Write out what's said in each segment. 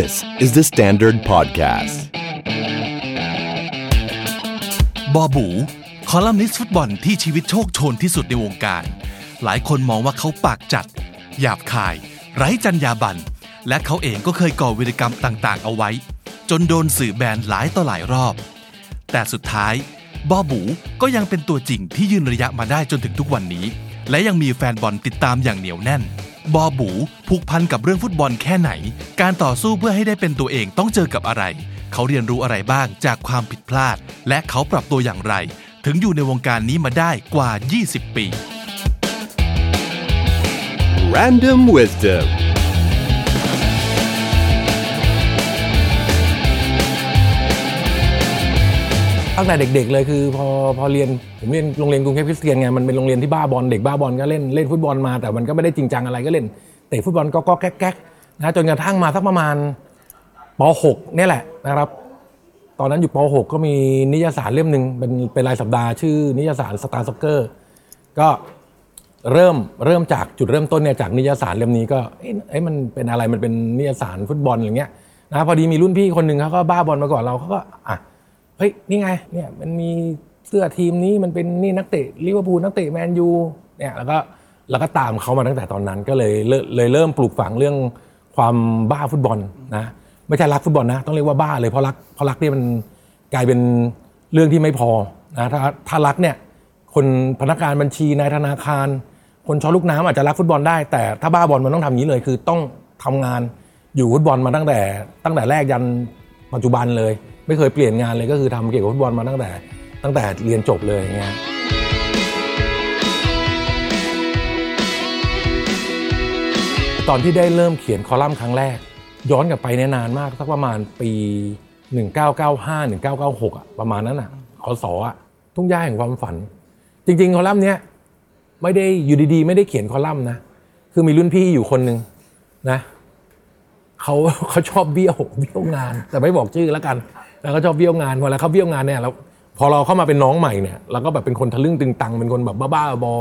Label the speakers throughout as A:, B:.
A: This is the Standard Podcast.
B: บอบู คอลัมนิสต์ฟุตบอลที่ชีวิตโชคโชนที่สุดในวงการ หลายคนมองว่าเขาปากจัด หยาบคาย ไร้จรรยาบรรณ และเขาเองก็เคยก่อวิรกรรมต่างๆ เอาไว้ จนโดนสื่อแบนหลายต่อหลายรอบ แต่สุดท้าย บอบูก็ยังเป็นตัวจริงที่ยืนระยะมาได้จนถึงทุกวันนี้ และยังมีแฟนบอลติดตามอย่างเหนียวแน่น บอบูผูกพันกับเรื่องฟุตบอลแค่ไหน การต่อสู้เพื่อให้ได้เป็นตัวเองต้องเจอกับอะไร เขาเรียนรู้อะไรบ้างจากความผิดพลาด และเขาปรับตัวอย่างไร ถึงอยู่ในวงการนี้มาได้กว่า 20 ปี
A: Random Wisdom.
C: ตั้งแต่เด็ก ๆ เลยคือ พอพอเรียนผมเรียนโรงเรียนกรุงเทพคริสเตียนไงมันเป็นโรงเรียนที่บ้าบอลเด็กบ้าบอลก็เล่นเล่นฟุตบอลมาแต่มันก็ไม่ได้จริงจังอะไรก็เล่นเตะฟุตบอลก็ก็แก๊กๆนะจนกระทั่งมาสักประมาณป .6 นี่แหละนะครับ ตอนนั้นอยู่ป .6 ก็มีนิตยสารเล่มหนึ่งเป็นเป็นรายสัปดาห์ชื่อนิตยสาร Star Soccer ก็เริ่มเริ่มจากจุดเริ่มต้นเนี่ยจากนิตยสารเล่มนี้ก็เอ๊ะมันเป็นอะไรมันเป็นนิตยสารฟุตบอลอย่างเงี้ยนะพอดีมีรุ่นพี่คนหนึ่งเขาก็บ้าบอลมาก่อนเราเขาก็อะ เฮ้ยนี่ไงเนี่ยมันมีเสื้อทีมนี้มันเป็นนี่นักเตะลิเวอร์พูลนักเตะแมนยูเนี่ยแล้วก็แล้วก็ตามเขามาตั้งแต่ตอนนั้นก็เลยเริ่มเลยเริ่มปลูกฝังเรื่องความบ้าฟุตบอลนะไม่ใช่รักฟุตบอลนะต้องเรียกว่าบ้าเลยเพราะรักเพราะรักเนี่ยมันกลายเป็นเรื่องที่ไม่พอนะถ้าถ้ารักเนี่ยคนพนักงานบัญชีนายธนาคาร คนชอลูกน้ำอาจจะรักฟุตบอลได้ แต่ถ้าบ้าบอลมันต้องทำอย่างนี้เลย คือต้องทำงานอยู่ฟุตบอลมาตั้งแต่ตั้งแต่แรกยันปัจจุบันเลย ไม่เคยเปลี่ยนงานเลยก็คือทำเกี่ยวกับฟุตบอลมาตั้งแต่ ตั้งแต่เรียนจบเลยอย่างเงี้ยตอนที่ได้เริ่มเขียนคอลัมน์ครั้งแรก ย้อนกลับไปเนี่ยนานมากสักประมาณปี 1995 1996อะประมาณนั้นอะคศอะทุ่งหญ้าแห่งความฝัน จริง ๆ คอลัมน์เนี้ยไม่ได้อยู่ดีๆ ไม่ได้เขียนคอลัมน์นะคือมีรุ่นพี่อยู่คนหนึ่งนะเขาเขาชอบเบี้ยวเบี้ยวงาน แต่ไม่บอกชื่อแล้วกัน แล้วก็ชอบเบี้ยวงานพอแล้วเขาเบี้ยวงานเนี่ยแล้วพอเราเข้ามาเป็นน้องใหม่เนี่ยเราก็แบบเป็นคนทะลึ่งตึงตังเป็นคนแบบบ้าๆบอ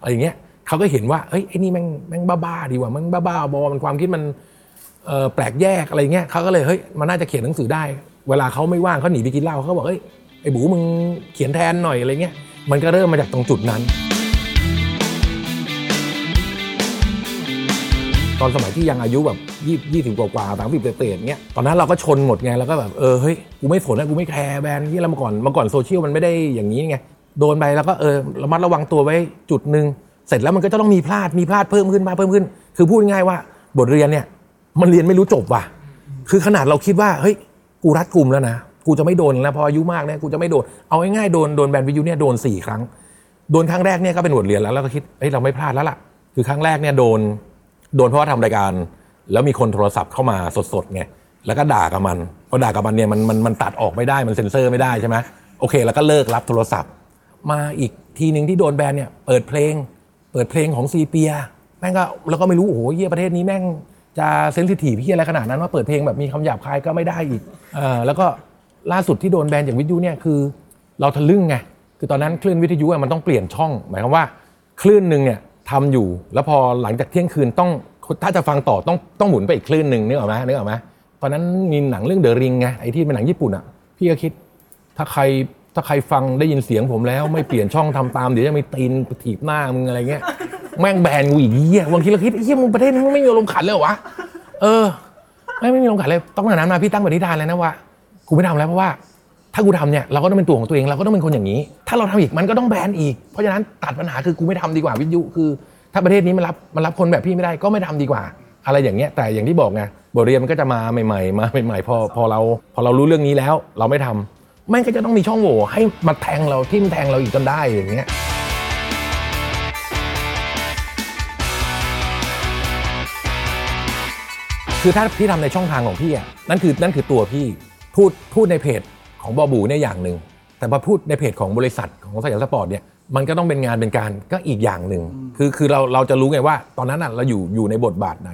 C: อะไรอย่างเงี้ยเขาก็เห็นว่าเฮ้ยไอ้นี่แม่งแม่งบ้าๆดีกว่าแม่งบ้าๆบอมันความคิดมันเอ่อแปลกแยกอะไรเงี้ยเขาก็เลยเฮ้ยมันน่าจะเขียนหนังสือได้ เวลาเขาไม่ว่างเขาหนีไปกินเหล้าเขาบอกเฮ้ยไอ้บูมึงเขียนแทนหน่อยอะไรเงี้ยมันก็เริ่มมาจากตรงจุดนั้น ตอนสมัยที่ยังอายุแบบยี่ยี่สิบกว่าสามสิบเศษๆเงี้ยตอนนั้นเราก็ชนหมดไงแล้วก็แบบเออเฮ้ยกูไม่สนนะกูไม่แคร์แบรนด์ที่เราเมื่อก่อนเมื่อก่อนโซเชียลมันไม่ได้อย่างนี้ไงโดนไปแล้วก็เออระมัดระวังตัวไว้จุดหนึ่งเสร็จแล้วมันก็จะต้องมีพลาดมีพลาดเพิ่มขึ้นมาเพิ่มขึ้น คือพูดง่ายว่าบทเรียนเนี่ยมันเรียนไม่รู้จบว่ะ คือขนาดเราคิดว่าเฮ้ยกูรัดกลุ่มแล้วนะกูจะไม่โดนแล้วพออายุมากเนี่ยกูจะไม่โดนเอาง่ายๆโดนโดนแบรนด์วิทยุเนี่ยโดนสี่ครั้งโดนครั้งแรกเนี่ยก็เป็นบทเรียนแล้วเราก็คิดเฮ้ยเราไม่พลาดแล้วล่ะ คือครั้งแรกเนี่ยโดน โดนเพราะว่าทำรายการ แล้วมีคนโทรศัพท์เข้ามาสดๆไงแล้วก็ด่ากับมันพอด่ากับมันเนี่ยมันมันมันตัดออกไม่ได้มันเซ็นเซอร์ไม่ได้ใช่ไหมโอเค แล้วก็เลิกรับโทรศัพท์ มาอีกทีหนึ่งที่โดนแบนเนี่ยเปิดเพลง เปิดเพลงของซีเปียแม่งก็แล้วก็ไม่รู้โอ้โหเฮียประเทศนี้แม่งจะเซนซิทีฟพี่อะไรขนาดนั้นว่าเปิดเพลงแบบมีคำหยาบคายก็ไม่ได้อีกเออแล้วก็ล่าสุดที่โดนแบนจากวิทยุเนี่ยคือ เราทะลึ่งไงคือตอนนั้นคลื่นวิทยุอะมันต้องเปลี่ยนช่อง หมายความว่าคลื่นหนึ่งเนี่ย ทำอยู่ แล้วพอหลังจากเที่ยงคืนต้องถ้าจะฟังต่อต้องต้องหมุนไปอีกคลื่นหนึ่งนึกออกไหมนึกออกไหมตอนนั้นมีหนังเรื่องเดอะริงไงไอ้ที่เป็นหนังญี่ปุ่นอะพี่ก็คิด ถ้าใครถ้าใครฟังได้ยินเสียงผมแล้วไม่เปลี่ยนช่องทำตามเดี๋ยวจะมีตีนถีบหน้ามึงอะไรเงี้ยแม่งแบนกูอีกเหี้ยบางทีเราคิดเหี้ยมึงประเทศนี้มึงไม่มีอารมขันเลยเหรอวะเออไม่ไม่มีอารมขันเลยต้องขนาดนั้นมาพี่ตั้งปณิธานเลยนะว่ากูไม่ทำแล้วเพราะว่า ถ้ากูทำเนี่ยเราก็ต้องเป็นตัวของตัวเองเราก็ต้องเป็นคนอย่างนี้ ถ้าเราทำอีกมันก็ต้องแบนอีก เพราะฉะนั้นตัดปัญหาคือกูไม่ทำดีกว่าวิทยุคือ ถ้าประเทศนี้มันรับมันรับคนแบบพี่ไม่ได้ก็ไม่ทำดีกว่า อะไรอย่างเงี้ยแต่อย่างที่บอกไงบทเรียนมันก็จะมาใหม่ๆ มาใหม่ๆพอพอเราพอเรารู้เรื่องนี้แล้ว เราไม่ทำแม่งก็จะต้องมีช่องโหว่ให้มาแทงเราทิ่มแทงเราอีกจนได้อย่างเงี้ย คือถ้าพี่ทำในช่องทางของพี่อะนั่นคือนั่นคือตัวพี่พูดพูดในเพจ ของบอบูเนี่ยอย่างหนึ่ง แต่พอพูดในเพจของบริษัทของสยามสปอร์ตเนี่ยมันก็ต้องเป็นงานเป็นการก็อีกอย่างหนึ่งคือคือเราเราจะรู้ไงว่า ตอนนั้นอะเราอยู่อยู่ในบทบาทไหน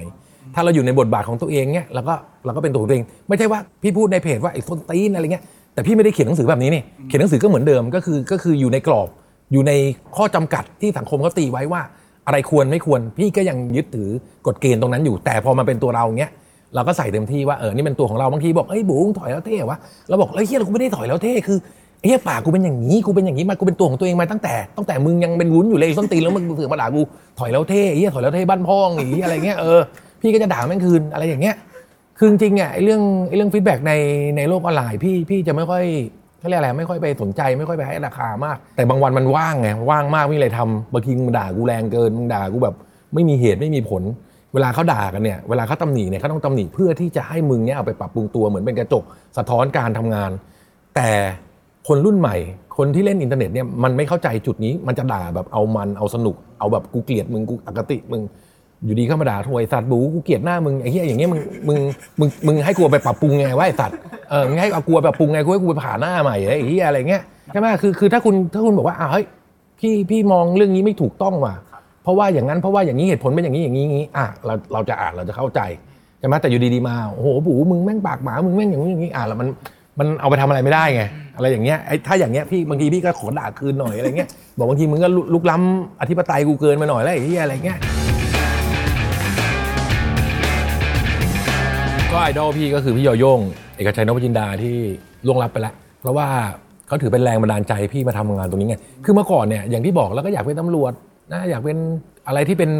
C: ถ้าเราอยู่ในบทบาทของตัวเองเนี่ยเราก็เราก็เป็นตัวของตัวเอง ไม่ใช่ว่าพี่พูดในเพจว่าไอ้ส้นตีนอะไรเงี้ยแต่พี่ไม่ได้เขียนหนังสือแบบนี้นี่เขียนหนังสือก็เหมือนเดิมก็คือก็คืออยู่ในกรอบอยู่ในข้อจำกัดที่สังคมเขาตีไว้ว่า อะไรควรไม่ควร พี่ก็ยังยึดถือกฎเกณฑ์ตรงนั้นอยู่ แต่พอมาเป็นตัวเราเงี้ย เราก็ใส่เต็มที่ว่าเออนี่เป็นตัวของเราบางทีบอกเอ้ยบู มึงถ่อยแล้วเท่วะเราบอกเฮ้ยเหี้ยเรากูไม่ได้ถ่อยแล้วเท่คือไอ้เหี้ยปากกูเป็นอย่างนี้กูเป็นอย่างนี้มากูเป็นตัวของตัวเองมาตั้งแต่ตั้งแต่มึงยังเป็นวุ้นอยู่เลยส้นตีนแล้วมึงเสือกมาด่ากูถ่อยแล้วเท่เหี้ยถ่อยแล้วเท่บ้านพ่องอย่างนี้อะไรเงี้ยเออพี่ก็จะด่าแม่งคืนอะไรอย่างเงี้ยคือจริงอะไอ้เรื่องไอ้เรื่อง feedback ในในโลกออนไลน์พี่พี่จะไม่ค่อยเขาเรียกอะไรไม่ค่อยไปสนใจไม่ค่อยไปให้ราคามาก แต่บางวันมันว่างไงว่างมากไม่มีอะไรทำบางทีมึงด่ากูแรงเกินมึงด่ากูแบบไม่มีเหตุไม่มีผล เวลาเขาด่ากันเนี่ยเวลาเขาตำหนิเนี่ยเขาต้องตำหนิเพื่อที่จะให้มึงเนี่ยเอาไปปรับปรุงตัวเหมือนเป็นกระจกสะท้อนการทำงาน แต่คนรุ่นใหม่ คนที่เล่นอินเทอร์เน็ตเนี่ยมันไม่เข้าใจจุดนี้มันจะด่าแบบเอามันเอาสนุก เอาแบบกูเกลียดมึงกูอคติมึงอยู่ดีเข้ามาด่าถวยสัตว์บูกูเกลียดหน้ามึงไอ้เหี้ยอย่างเงี้ยมึงมึงมึงมึงให้กูเอาไปปรับปรุงไงวะไอ้สัตว์เออมึงให้เอากูไปปรับปรุงไงกูให้กูไปผ่าหน้าใหม่ไอ้เหี้ยอะไรเงี้ยใช่ไหมคือคือถ้าคุณถ้าคุณบอกว่าอ่าเฮ้ยพี่พี่มองเรื่องนี้ไม่ถูกต้องว่ะ เพราะว่าอย่างนั้นเพราะว่าอย่างนี้เหตุผลเป็นอย่างนี้อย่างนี้อย่างนี้อะเราเราจะอ่านเราจะเข้าใจใช่ไหมแต่อยู่ดีๆมาโอ้โหบูมึงแม่งปากหมามึงแม่งอย่างนี้อย่างนี้อะแล้วมันมันเอาไปทำอะไรไม่ได้ไงอะไรอย่างเงี้ยไอ้ถ้าอย่างเงี้ยพี่บางทีพี่ก็ขอด่าคืนหน่อยอะไรเงี้ยบอกบางทีมึงก็ลุกล้ำอธิปไตยกูเกินมาหน่อยแล้วไอ้เหี้ยอะไรเงี้ยก็ไอดอลพี่ก็คือพี่โยโยงเอกชัยนพจินดาที่ล่วงลับไปแล้วเพราะว่าเขาถือเป็นแรงบันดาลใจพี่มาทำงานตรงนี้ไงคือเมื่อก่อนเนี่ยอย่างที่บอกแล้วก็อยากเป็นตำรวจ นะอยากเป็นอะไรที่เป็น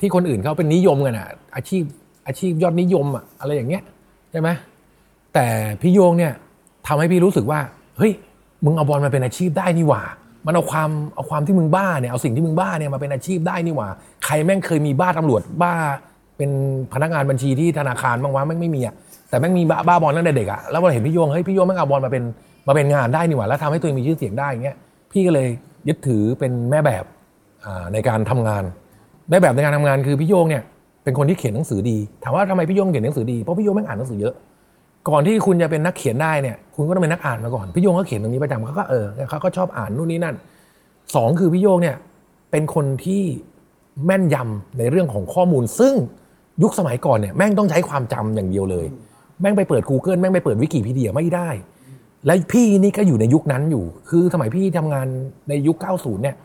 C: ที่คนอื่นเขาเป็นนิยมกันอะอาชีพอาชีพยอดนิยมอะอะไรอย่างเงี้ยใช่ไหมแต่พี่โยงเนี่ยทำให้พี่รู้สึกว่า เฮ้ยมึงเอาบอลมาเป็นอาชีพได้นี่หว่า มันเอาความเอาความที่มึงบ้าเนี่ยเอาสิ่งที่มึงบ้าเนี่ยมาเป็นอาชีพได้นี่หว่า ใครแม่งเคยมีบ้าตำรวจบ้า เป็นพนักงานบัญชีที่ธนาคารบ้างวะแม่งไม่มีอะแต่แม่งมีบ้าบ้าบอลตั้งแต่เด็กอะแล้วพอเห็นพี่โยงเฮ้ยพี่โยงแม่งเอาบอลมาเป็นมาเป็นงานได้นี่หว่าแล้วทำให้ตัวเองมีชื่อเสียงได้อย่างเงี้ยพี่ก็เลยยึดถือเป็นแม่แบบ ในการทำงานแม่แบบในการทำงานคือพี่โยงเนี่ยเป็นคนที่เขียนหนังสือดีถามว่าทำไมพี่โยงเขียนหนังสือดีเพราะพี่โยงแม่งอ่านหนังสือเยอะ ก่อนที่คุณจะเป็นนักเขียนได้เนี่ยคุณก็ต้องเป็นนักอ่านมาก่อนพี่โยงก็เขียนตรงนี้ประจำเขาก็เออเขาก็ชอบอ่านนู่นนี่นั่นสองคือพี่โยงเนี่ยเป็นคนที่แม่นยำในเรื่องของข้อมูล ซึ่งยุคสมัยก่อนเนี่ยแม่งต้องใช้ความจำอย่างเดียวเลย แม่งไปเปิด Google แม่งไปเปิดวิกิพีเดียไม่ได้ และพี่นี่ก็อยู่ในยุคนั้นอยู่ คือสมัยพี่ทำงานในยุค 90 เนี่ย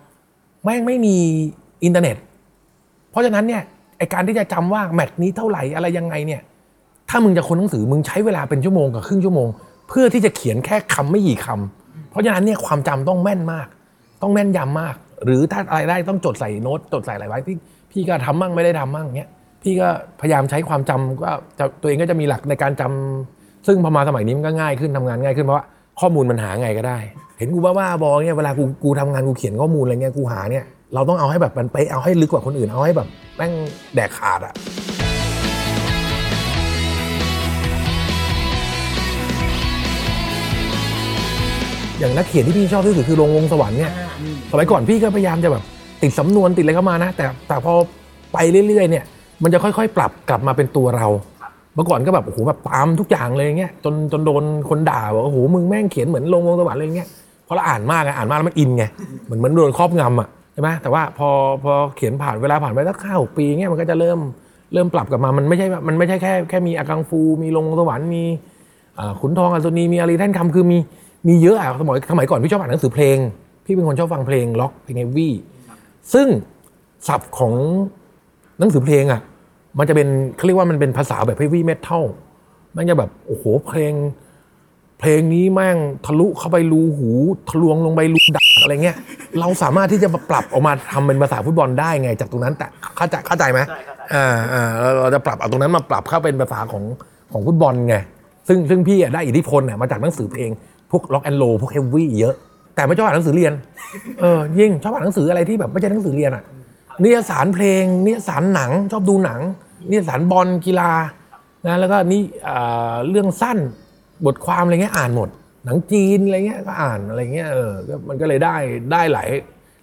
C: แม่งไม่มีอินเทอร์เน็ต เพราะฉะนั้นเนี่ยไอการที่จะจำว่าแมตช์นี้เท่าไหร่อะไรยังไงเนี่ยถ้ามึงจะค้นหนังสือมึงใช้เวลาเป็นชั่วโมงกับครึ่งชั่วโมง เพื่อที่จะเขียนแค่คำไม่กี่คำเพราะฉะนั้นเนี่ยความจำต้องแม่นมาก ต้องแม่นยำมาก หรือถ้าอะไรได้ต้องจดใส่โน้ตจดใส่อะไรไว้พี่พี่ก็ทำมั่งไม่ได้ทำมั่งเนี้ยพี่ก็พยายามใช้ความจำก็ตัวเองก็จะมีหลักในการจำซึ่งพอมาสมัยนี้มันก็ง่ายขึ้นทำงานง่ายขึ้นเพราะว่า ข้อมูลมันหาไงก็ได้ เห็นกูบ้าบ้าๆบอเนี่ยเวลากูกูทำงานกูเขียนข้อมูลอะไรเงี้ยกูหาเนี่ยเราต้องเอาให้แบบมันไปเอาให้ลึกกว่าคนอื่นเอาให้แบบแม่งแดกขาดอะอย่างนักเขียนที่พี่ชอบที่สุดคือลงวงสวรรค์เนี่ยสมัยก่อนพี่ก็พยายามจะแบบติดสำนวนติดอะไรเข้ามานะ แต่แต่พอไปเรื่อยๆเนี่ย มันจะค่อยๆ ปรับกลับมาเป็นตัวเรา เมื่อก่อนก็แบบโอ้โหแบบตามทุกอย่างเลยเงี้ยจนจนโดนคนด่าบอกโอ้โหมึงแม่งเขียนเหมือนลงวงสวรรค์อะไรเงี้ยเพราะเราอ่านมากไงอ่านมากแล้วมันอินไงเหมือนเหมือนโดนครอบงำอะใช่ไหมแต่ว่าพอพอเขียนผ่านเวลาผ่านไปสักห้าหกปีเงี้ยมันก็จะเริ่มเริ่มปรับกลับมามันไม่ใช่มันไม่ใช่แค่แค่มีอากังฟูมีลงสวรรค์มีขุนทองอัศนีมีอารีแท่นคำคือมีมีเยอะอะสมัยสมัยก่อนพี่ชอบอ่านหนังสือเพลง พี่เป็นคนชอบฟังเพลงล็อกเพลงเฮฟวี่ซึ่งศัพท์ของหนังสือเพลงอะ มันจะเป็นเขาเรียกว่ามันเป็นภาษาแบบเฮฟวี่เมทัลมันจะแบบโอ้โหเพลง เพลงนี้แม่งทะลุเข้าไปรูหู ทะลวงลงไปรูดักอะไรเงี้ย เราสามารถที่จะมาปรับออกมาทำเป็นภาษาฟุตบอลได้ไง จากตรงนั้นแต่เข้าใจเข้าใจไหมอ่าอ่าเราเราจะปรับเอาตรงนั้นมาปรับเข้าเป็นภาษาของของฟุตบอลไงซึ่งซึ่งพี่อะได้อิทธิพลเนี่ยมาจากหนังสือเพลงพวกล็อกแอนโลพวกเฮฟวี่เยอะ แต่ไม่ชอบอ่านหนังสือเรียนเออยิ่งชอบอ่านหนังสืออะไรที่แบบไม่ใช่หนังสือเรียนอะ นิยสารเพลงนิยสารหนังชอบดูหนังนิยสารบอลกีฬานะแล้วก็นี่เรื่องสั้นบทความอะไรเงี้ยอ่านหมด หนังจีนอะไรเงี้ยก็อ่านอะไรเงี้ยเออมันก็เลยได้ได้หลาย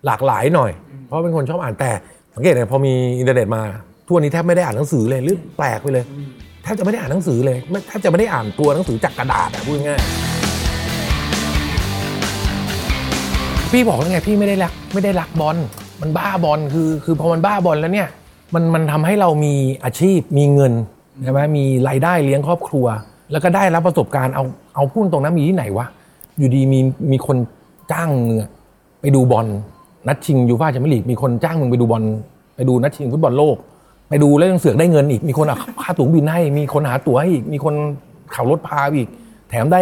C: หลากหลายหน่อย เพราะเป็นคนชอบอ่านแต่สังเกตเลยพอมีอินเทอร์เน็ตมาทั่วนี้แทบไม่ได้อ่านหนังสือเลยหรือแปลกไปเลยแทบจะไม่ได้อ่านหนังสือเลยแทบจะไม่ได้อ่านตัวหนังสือจากกระดาษอะพูดง่ายพี่บอกแล้วไงพี่ไม่ได้รักไม่ได้รักบอล มันบ้าบอลคือคือพอมันบ้าบอลแล้วเนี่ยมันมันทำให้เรามีอาชีพมีเงินใช่ไหมมีรายได้เลี้ยงครอบครัว แล้วก็ได้รับประสบการณ์เอาเอาพูดตรงนั้นมีที่ไหนวะอยู่ดีมีมีคนจ้างมึงอไปดูบอลนัดชิงยูฟ่าแชมเปี้ยนลีกมีคนจ้างมึงไปดูบอลไปดูนัดชิงฟุตบอลโลก ไปดูแล้วยังเสือกได้เงินอีกมีคนเอาค่าตั๋วบินให้มีคนหาตั๋วให้อีกมีคนขับรถพาอีก แถมได้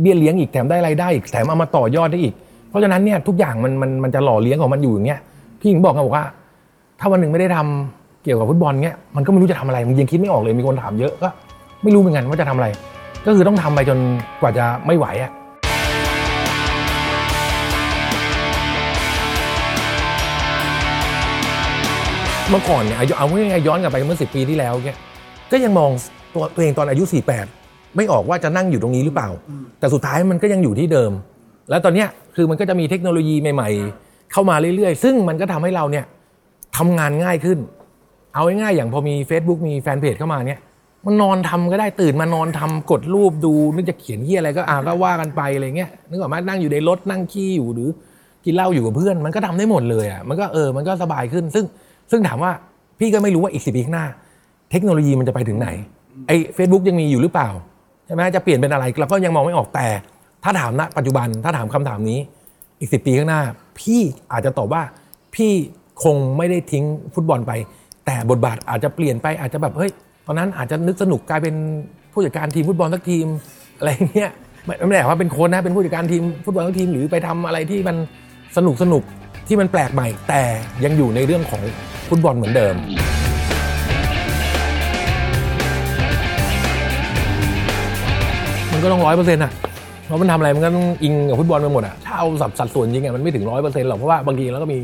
C: เบี้ยเลี้ยงอีกแถมได้รายได้อีกแถมเอามาต่อยอดได้อีก เพราะฉะนั้นเนี่ยทุกอย่างมันมันมันจะหล่อเลี้ยงของมันอยู่อย่างเงี้ย พี่หญิงบอกไงบอกว่า ถ้าวันหนึ่งไม่ได้ทำเกี่ยวกับฟุตบอลเงี้ยมันก็ไม่รู้จะทำอะไรมันยังคิดไม่ออกเลยมีคนถามเยอะก็ไม่รู้เหมือนกันว่าจะทำอะไร ก็คือต้องทำไปจนกว่าจะไม่ไหวอะเมื่อก่อนเนี่ยอายุเอาง่ายๆย้อนกลับไปเมื่อสิปีที่แล้วเนี่ยก็ยังมองตัวตัวเองตอนอายุ 48 ไม่ออกว่าจะนั่งอยู่ตรงนี้หรือเปล่า แต่สุดท้ายมันก็ยังอยู่ที่เดิม แล้วตอนเนี้ยคือมันก็จะมีเทคโนโลยีใหม่ ๆ เข้ามาเรื่อยๆ ซึ่งมันก็ทำให้เราเนี่ยทำงานง่ายขึ้น เอาง่ายๆอย่างพอมี Facebook มีแฟนเพจเข้ามาเนี่ย มันนอนทำก็ได้ตื่นมานอนทำกดรูปดูนึกจะเขียนเฮียอะไรก็อ่าก็ว่ากันไปอะไรเงี้ยนึกออกไหมนั่งอยู่ในรถนั่งขี้อยู่หรือกินเหล้าอยู่กับเพื่อนมันก็ทำได้หมดเลยอะมันก็เออมันก็สบายขึ้น ซึ่งซึ่งถามว่าพี่ก็ไม่รู้ว่าอีกสิบปีข้างหน้า เทคโนโลยีมันจะไปถึงไหนไอ้เฟซบุ๊กยังมีอยู่หรือเปล่าใช่ไหมจะเปลี่ยนเป็นอะไรเราก็ยังมองไม่ออกแต่ ถ้าถามณปัจจุบันถ้าถามคำถามนี้ อีกสิปีข้างหน้า พี่อาจจะตอบว่าพี่คงไม่ได้ทิ้งฟุตบอลไป แต่บทบาทอาจจะเปลี่ยนไปอาจจะแบบเฮ้ยตอนนั้นอาจจะนึกสนุกกลายเป็นผู้จัดการทีมฟุตบอลสักทีมอะไรเงี้ยไม่ไม่ได้ว่าเป็นโค้ชนะเป็นผู้จัดการทีมฟุตบอลสักทีมหรือไปทำอะไรที่มันสนุกสนุกที่มันแปลกใหม่ แต่ยังอยู่ในเรื่องของฟุตบอลเหมือนเดิมมันก็ต้องร้อยเปอร์เซ็นต์อะ เพราะมันทำอะไรมันก็ต้องอิงกับฟุตบอลไปหมดอะถ้าเอาสัดสัดส่วนจริงอะมันไม่ถึงร้อยเปอร์เซ็นต์หรอกเพราะว่าบางทีเราก็มี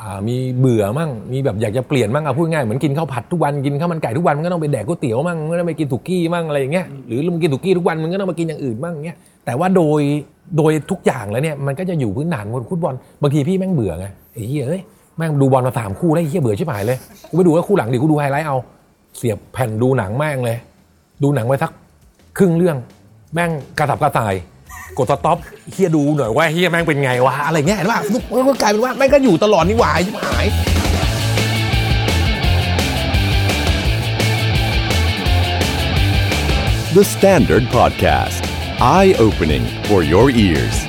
C: อ่ามีเบื่อมั่งมีแบบอยากจะเปลี่ยนมั่งเอาพูดง่ายเหมือนกินข้าวผัดทุกวันกินข้าวมันไก่ทุกวันมันก็ต้องไปแดกก๋วยเตี๋ยวมั่งมันก็ต้องไปกินสุกี้มั่งอะไรอย่างเงี้ยหรือมึงกินสุกี้ทุกวันมันก็ต้องมากินอย่างอื่นมั่งเงี้ยแต่ว่าโดยโดยทุกอย่างแล้วเนี่ยมันก็จะอยู่พื้นฐานบนฟุตบอลบางทีพี่แม่งเบื่อไงไอ้เหี้ยเอ้ยแม่งดูบอลมาสามคู่แล้วไอ้เหี้ยเบื่อชิบหายเลยกูไปดูว่าคู่หลังดิกูดูไฮไลท์เอา เสียบแผ่นดูหนังแม่งเลย ดูหนังไปสักครึ่งเรื่อง แม่งกระสับกระส่าย กด stop เฮ้ยดูหน่อยว่าเฮ้ยแม่งเป็นไงวะอะไรเงี้ยเห็นป่ะมันก็กลายเป็นว่าแม่งก็อยู่ตลอดนี่หว่าชิบหาย
A: The Standard Podcast. Eye opening for your ears.